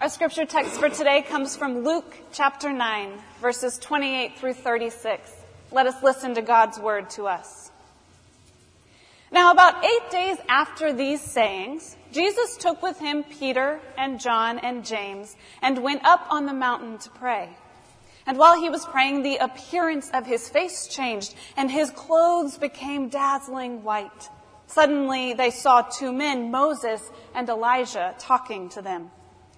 Our scripture text for today comes from Luke chapter 9, verses 28 through 36. Let us listen to God's word to us. Now, about eight days after these sayings, Jesus took with him Peter and John and James and went up on the mountain to pray. And while he was praying, the appearance of his face changed and his clothes became dazzling white. Suddenly they saw two men, Moses and Elijah, talking to them.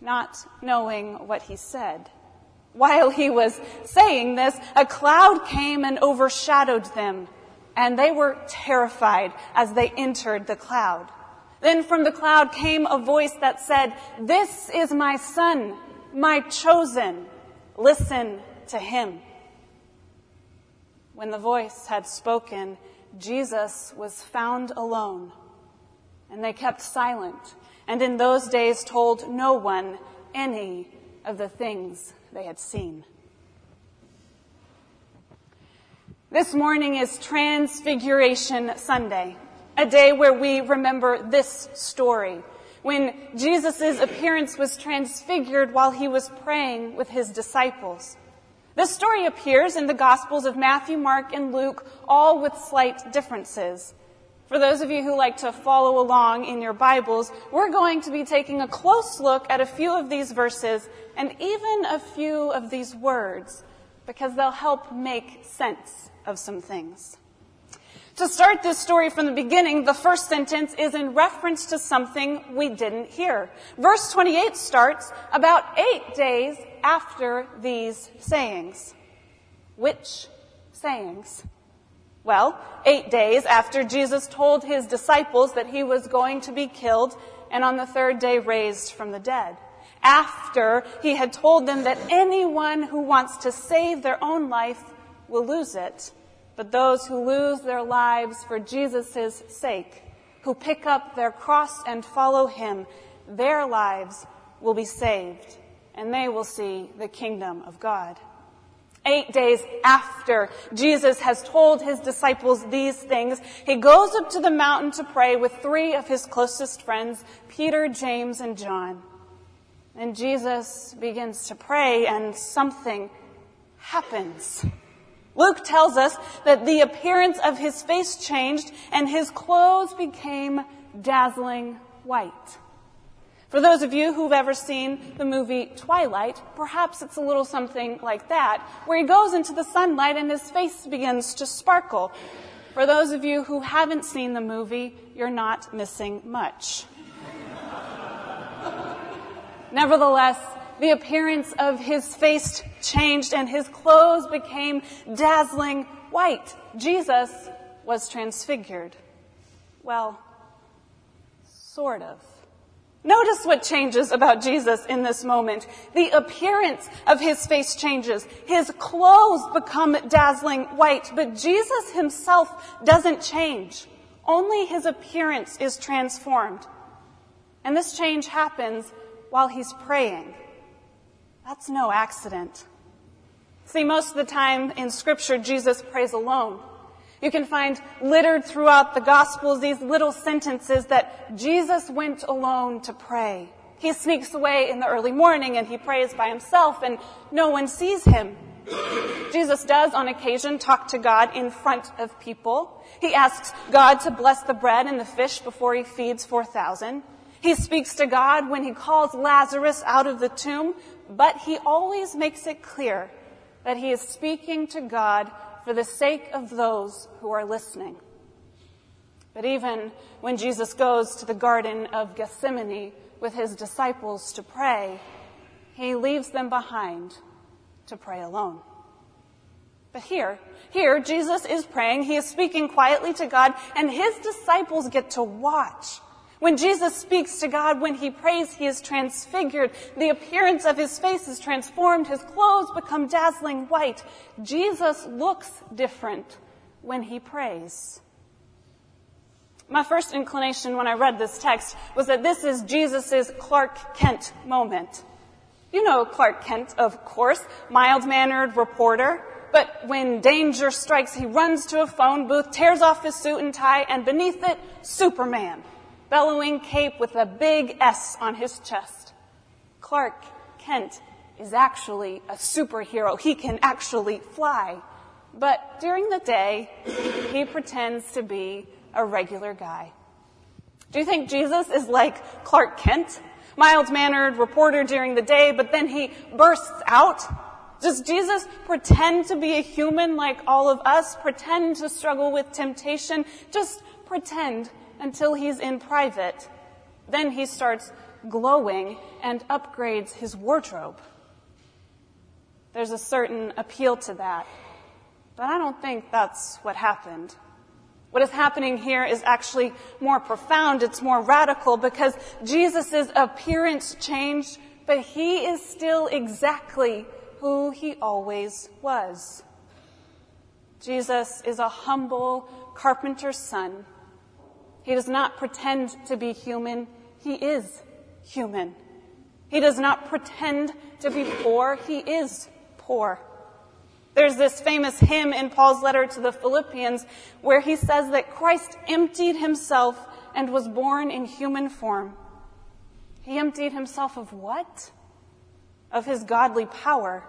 not knowing what he said. While he was saying this, a cloud came and overshadowed them, and they were terrified as they entered the cloud. Then from the cloud came a voice that said, This is my son, my chosen. Listen to him. When the voice had spoken, Jesus was found alone, and they kept silent and in those days told no one any of the things they had seen. This morning is Transfiguration Sunday, a day where we remember this story, when Jesus' appearance was transfigured while he was praying with his disciples. This story appears in the Gospels of Matthew, Mark, and Luke, all with slight differences. For those of you who like to follow along in your Bibles, we're going to be taking a close look at a few of these verses and even a few of these words because they'll help make sense of some things. To start this story from the beginning, the first sentence is in reference to something we didn't hear. Verse 28 starts about eight days after these sayings. Which sayings? Well, eight days after Jesus told his disciples that he was going to be killed and on the third day raised from the dead. After he had told them that anyone who wants to save their own life will lose it, but those who lose their lives for Jesus' sake, who pick up their cross and follow him, their lives will be saved and they will see the kingdom of God. Eight days after Jesus has told his disciples these things, he goes up to the mountain to pray with three of his closest friends, Peter, James, and John. And Jesus begins to pray and something happens. Luke tells us that the appearance of his face changed and his clothes became dazzling white. For those of you who've ever seen the movie Twilight, perhaps it's a little something like that, where he goes into the sunlight and his face begins to sparkle. For those of you who haven't seen the movie, you're not missing much. Nevertheless, the appearance of his face changed and his clothes became dazzling white. Jesus was transfigured. Well, sort of. Notice what changes about Jesus in this moment. The appearance of his face changes. His clothes become dazzling white, but Jesus himself doesn't change. Only his appearance is transformed. And this change happens while he's praying. That's no accident. See, most of the time in scripture, Jesus prays alone. You can find littered throughout the Gospels these little sentences that Jesus went alone to pray. He sneaks away in the early morning and he prays by himself and no one sees him. Jesus does on occasion talk to God in front of people. He asks God to bless the bread and the fish before he feeds 4,000. He speaks to God when he calls Lazarus out of the tomb, but he always makes it clear that he is speaking to God for the sake of those who are listening. But even when Jesus goes to the Garden of Gethsemane with his disciples to pray, he leaves them behind to pray alone. But here, here, Jesus is praying, he is speaking quietly to God, and his disciples get to watch. When Jesus speaks to God, when he prays, he is transfigured. The appearance of his face is transformed. His clothes become dazzling white. Jesus looks different when he prays. My first inclination when I read this text was that this is Jesus' Clark Kent moment. You know Clark Kent, of course, mild-mannered reporter. But when danger strikes, he runs to a phone booth, tears off his suit and tie, and beneath it, Superman, bellowing cape with a big S on his chest. Clark Kent is actually a superhero. He can actually fly. But during the day, he pretends to be a regular guy. Do you think Jesus is like Clark Kent? Mild mannered reporter during the day, but then he bursts out? Does Jesus pretend to be a human like all of us? Pretend to struggle with temptation? Just pretend until he's in private. Then he starts glowing and upgrades his wardrobe. There's a certain appeal to that. But I don't think that's what happened. What is happening here is actually more profound. It's more radical because Jesus' appearance changed, but he is still exactly who he always was. Jesus is a humble carpenter's son. He does not pretend to be human. He is human. He does not pretend to be poor. He is poor. There's this famous hymn in Paul's letter to the Philippians where he says that Christ emptied himself and was born in human form. He emptied himself of what? Of his godly power.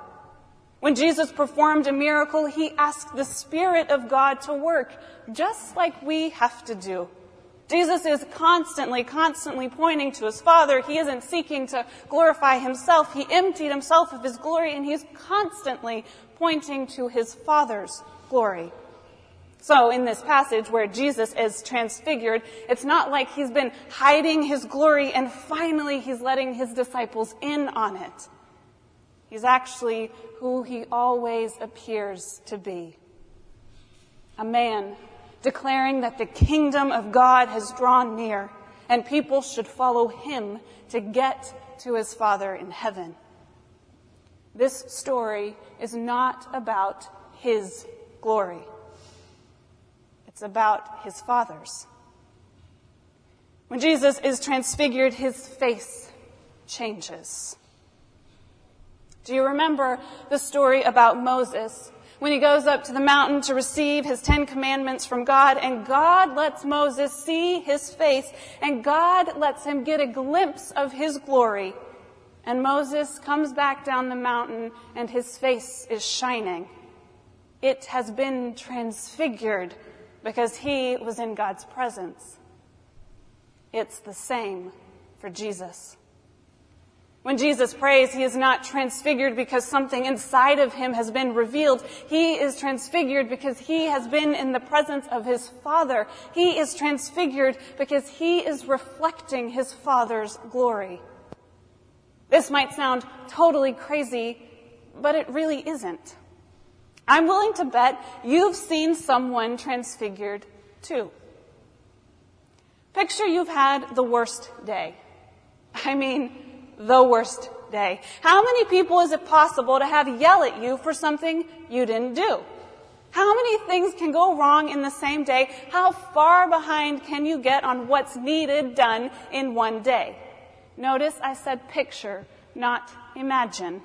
When Jesus performed a miracle, he asked the Spirit of God to work, just like we have to do. Jesus is constantly, constantly pointing to his Father. He isn't seeking to glorify himself. He emptied himself of his glory and he's constantly pointing to his Father's glory. So in this passage where Jesus is transfigured, it's not like he's been hiding his glory and finally he's letting his disciples in on it. He's actually who he always appears to be. A man declaring that the kingdom of God has drawn near and people should follow him to get to his Father in heaven. This story is not about his glory. It's about his Father's. When Jesus is transfigured, his face changes. Do you remember the story about Moses when he goes up to the mountain to receive his Ten Commandments from God, and God lets Moses see his face, and God lets him get a glimpse of his glory. And Moses comes back down the mountain, and his face is shining. It has been transfigured because he was in God's presence. It's the same for Jesus. When Jesus prays, he is not transfigured because something inside of him has been revealed. He is transfigured because he has been in the presence of his Father. He is transfigured because he is reflecting his Father's glory. This might sound totally crazy, but it really isn't. I'm willing to bet you've seen someone transfigured too. Picture you've had the worst day. I mean, the worst day. How many people is it possible to have yell at you for something you didn't do? How many things can go wrong in the same day? How far behind can you get on what's needed done in one day? Notice I said picture, not imagine.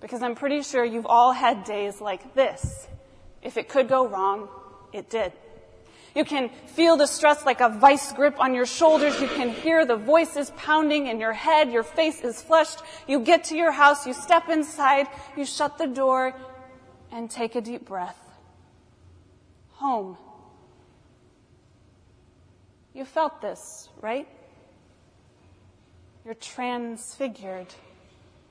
Because I'm pretty sure you've all had days like this. If it could go wrong, it did. You can feel the stress like a vice grip on your shoulders. You can hear the voices pounding in your head. Your face is flushed. You get to your house. You step inside. You shut the door and take a deep breath. Home. You felt this, right? You're transfigured.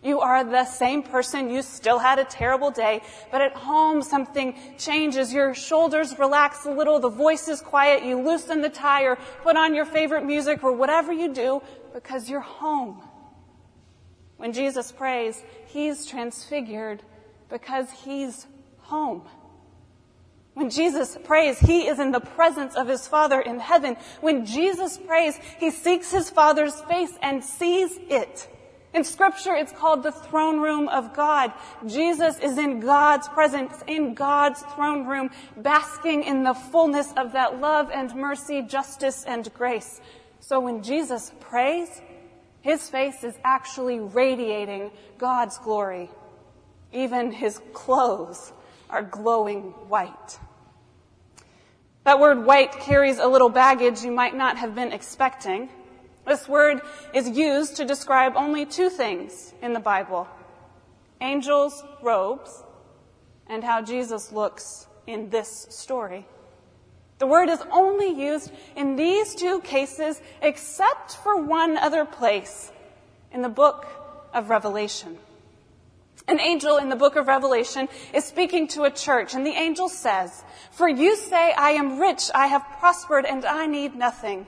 You are the same person. You still had a terrible day, but at home something changes. Your shoulders relax a little. The voice is quiet. You loosen the tie or put on your favorite music or whatever you do because you're home. When Jesus prays, he's transfigured because he's home. When Jesus prays, he is in the presence of his Father in heaven. When Jesus prays, he seeks his Father's face and sees it. In scripture, it's called the throne room of God. Jesus is in God's presence, in God's throne room, basking in the fullness of that love and mercy, justice and grace. So when Jesus prays, his face is actually radiating God's glory. Even his clothes are glowing white. That word white carries a little baggage you might not have been expecting. This word is used to describe only two things in the Bible. Angels' robes and how Jesus looks in this story. The word is only used in these two cases except for one other place in the book of Revelation. An angel in the book of Revelation is speaking to a church and the angel says, For you say, I am rich, I have prospered, and I need nothing.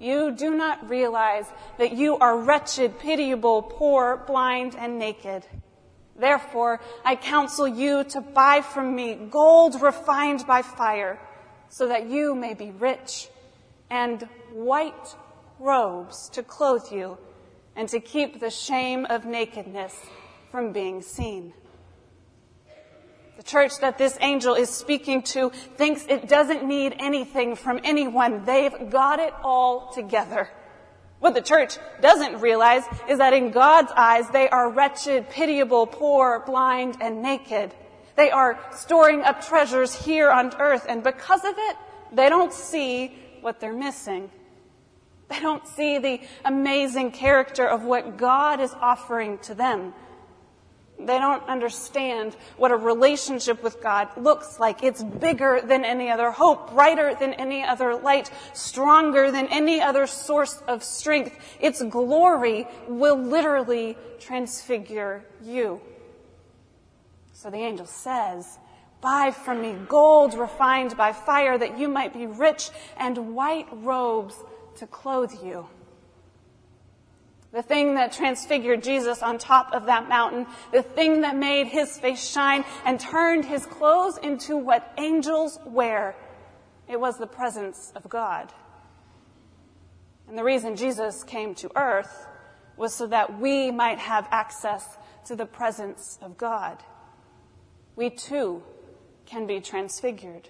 You do not realize that you are wretched, pitiable, poor, blind, and naked. Therefore, I counsel you to buy from me gold refined by fire so that you may be rich, and white robes to clothe you, and to keep the shame of nakedness from being seen. The church that this angel is speaking to thinks it doesn't need anything from anyone. They've got it all together. What the church doesn't realize is that in God's eyes, they are wretched, pitiable, poor, blind, and naked. They are storing up treasures here on earth, and because of it, they don't see what they're missing. They don't see the amazing character of what God is offering to them. They don't understand what a relationship with God looks like. It's bigger than any other hope, brighter than any other light, stronger than any other source of strength. Its glory will literally transfigure you. So the angel says, Buy from me gold refined by fire that you might be rich and white robes to clothe you. The thing that transfigured Jesus on top of that mountain, the thing that made his face shine and turned his clothes into what angels wear, it was the presence of God. And the reason Jesus came to earth was so that we might have access to the presence of God we too can be transfigured.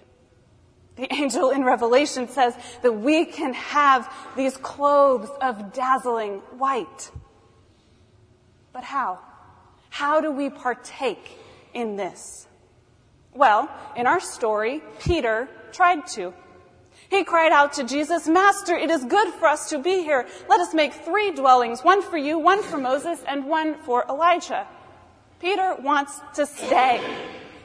The angel in Revelation says that we can have these clothes of dazzling white. But how? How do we partake in this? Well, in our story, Peter tried to. He cried out to Jesus, Master, it is good for us to be here. Let us make three dwellings, one for you, one for Moses, and one for Elijah. Peter wants to stay.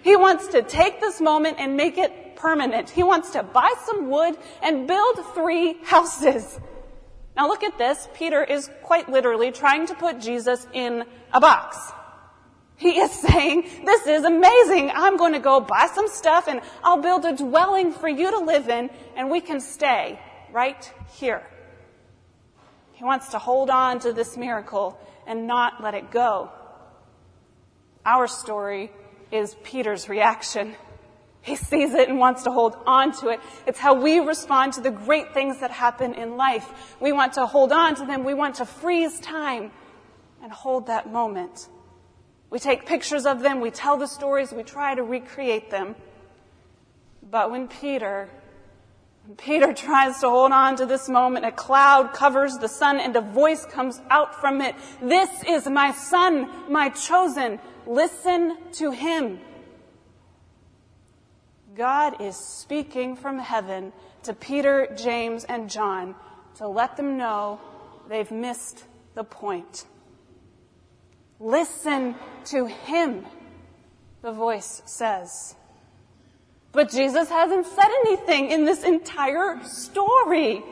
He wants to take this moment and make it permanent. He wants to buy some wood and build three houses. Now look at this. Peter is quite literally trying to put Jesus in a box. He is saying, this is amazing. I'm going to go buy some stuff and I'll build a dwelling for you to live in and we can stay right here. He wants to hold on to this miracle and not let it go. Our story is Peter's reaction. He sees it and wants to hold on to it. It's how we respond to the great things that happen in life. We want to hold on to them. We want to freeze time and hold that moment. We take pictures of them. We tell the stories. We try to recreate them. But when Peter, Peter tries to hold on to this moment, a cloud covers the sun and a voice comes out from it. This is my son, my chosen. Listen to him. God is speaking from heaven to Peter, James, and John to let them know they've missed the point. Listen to him, the voice says. But Jesus hasn't said anything in this entire story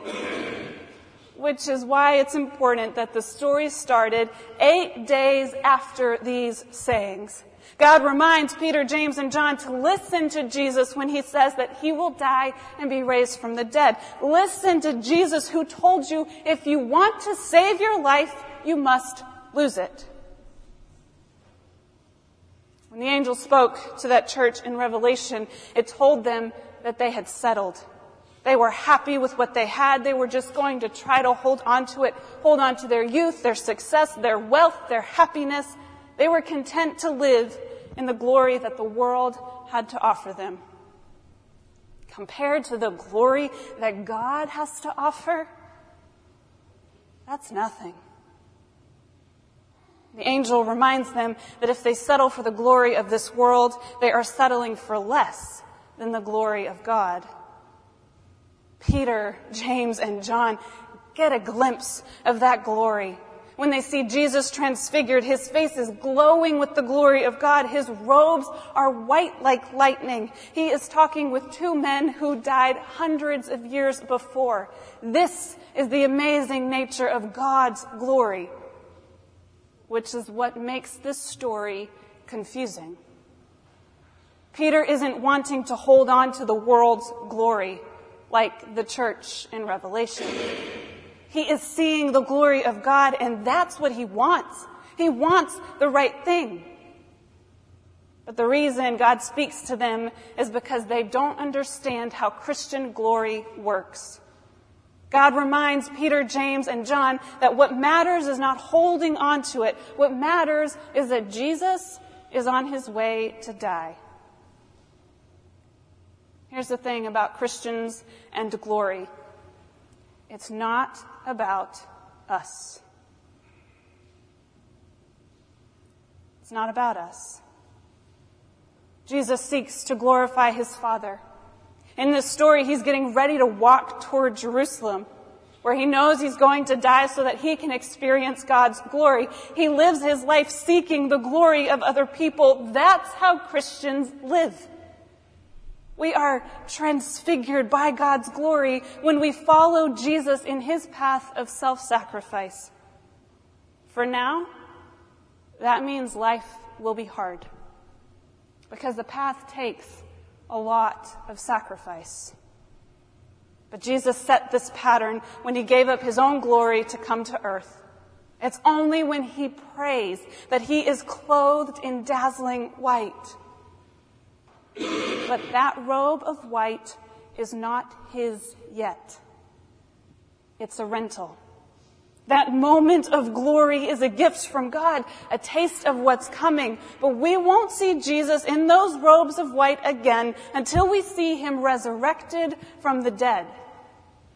which is why it's important that the story started eight days after these sayings. God reminds Peter, James, and John to listen to Jesus when he says that he will die and be raised from the dead. Listen to Jesus who told you if you want to save your life, you must lose it. When the angel spoke to that church in Revelation, it told them that they had settled. They were happy with what they had. They were just going to try to hold on to it, hold on to their youth, their success, their wealth, their happiness. They were content to live in the glory that the world had to offer them. Compared to the glory that God has to offer, that's nothing. The angel reminds them that if they settle for the glory of this world, they are settling for less than the glory of God. Peter, James, and John get a glimpse of that glory. When they see Jesus transfigured, his face is glowing with the glory of God. His robes are white like lightning. He is talking with two men who died hundreds of years before. This is the amazing nature of God's glory which is what makes this story confusing. Peter isn't wanting to hold on to the world's glory like the church in Revelation. He is seeing the glory of God and that's what he wants. He wants the right thing. But the reason God speaks to them is because they don't understand how Christian glory works. God reminds Peter, James, and John that what matters is not holding on to it. What matters is that Jesus is on his way to die. Here's the thing about Christians and glory. It's not about us. It's not about us. Jesus seeks to glorify his Father. In this story, he's getting ready to walk toward Jerusalem, where he knows he's going to die so that he can experience God's glory. He lives his life seeking the glory of other people. That's how Christians live. We are transfigured by God's glory when we follow Jesus in his path of self-sacrifice. For now, that means life will be hard because the path takes a lot of sacrifice. But Jesus set this pattern when he gave up his own glory to come to earth. It's only when he prays that he is clothed in dazzling white. But that robe of white is not his yet. It's a rental. That moment of glory is a gift from God, a taste of what's coming. But we won't see Jesus in those robes of white again until we see him resurrected from the dead.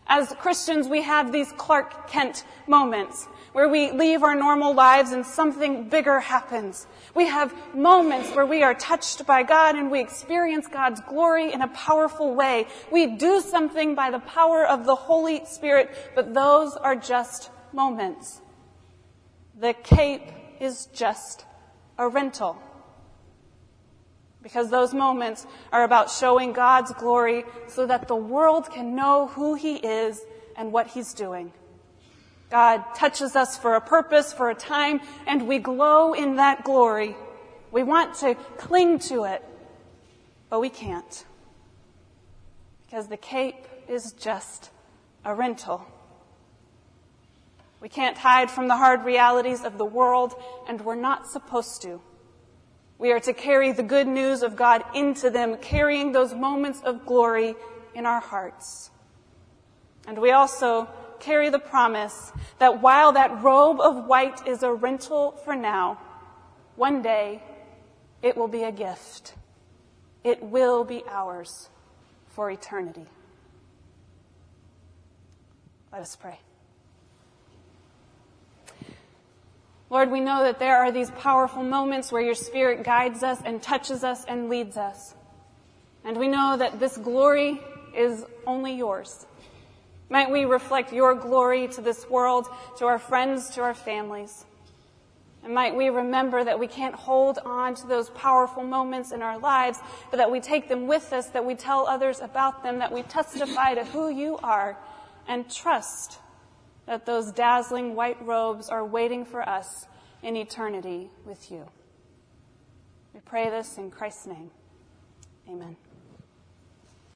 As Christians, we have these Clark Kent moments where we leave our normal lives and something bigger happens. We have moments where we are touched by God and we experience God's glory in a powerful way. We do something by the power of the Holy Spirit, but those are just moments. The cape is just a rental. Because those moments are about showing God's glory so that the world can know who He is and what He's doing. God touches us for a purpose, for a time, and we glow in that glory. We want to cling to it, but we can't. Because the cape is just a rental. We can't hide from the hard realities of the world, and we're not supposed to. We are to carry the good news of God into them, carrying those moments of glory in our hearts. And we also carry the promise that while that robe of white is a rental for now, one day it will be a gift. It will be ours for eternity. Let us pray. Lord, we know that there are these powerful moments where your Spirit guides us and touches us and leads us. And we know that this glory is only yours. Might we reflect your glory to this world, to our friends, to our families. And might we remember that we can't hold on to those powerful moments in our lives, but that we take them with us, that we tell others about them, that we testify to who you are, and trust that those dazzling white robes are waiting for us in eternity with you. We pray this in Christ's name. Amen.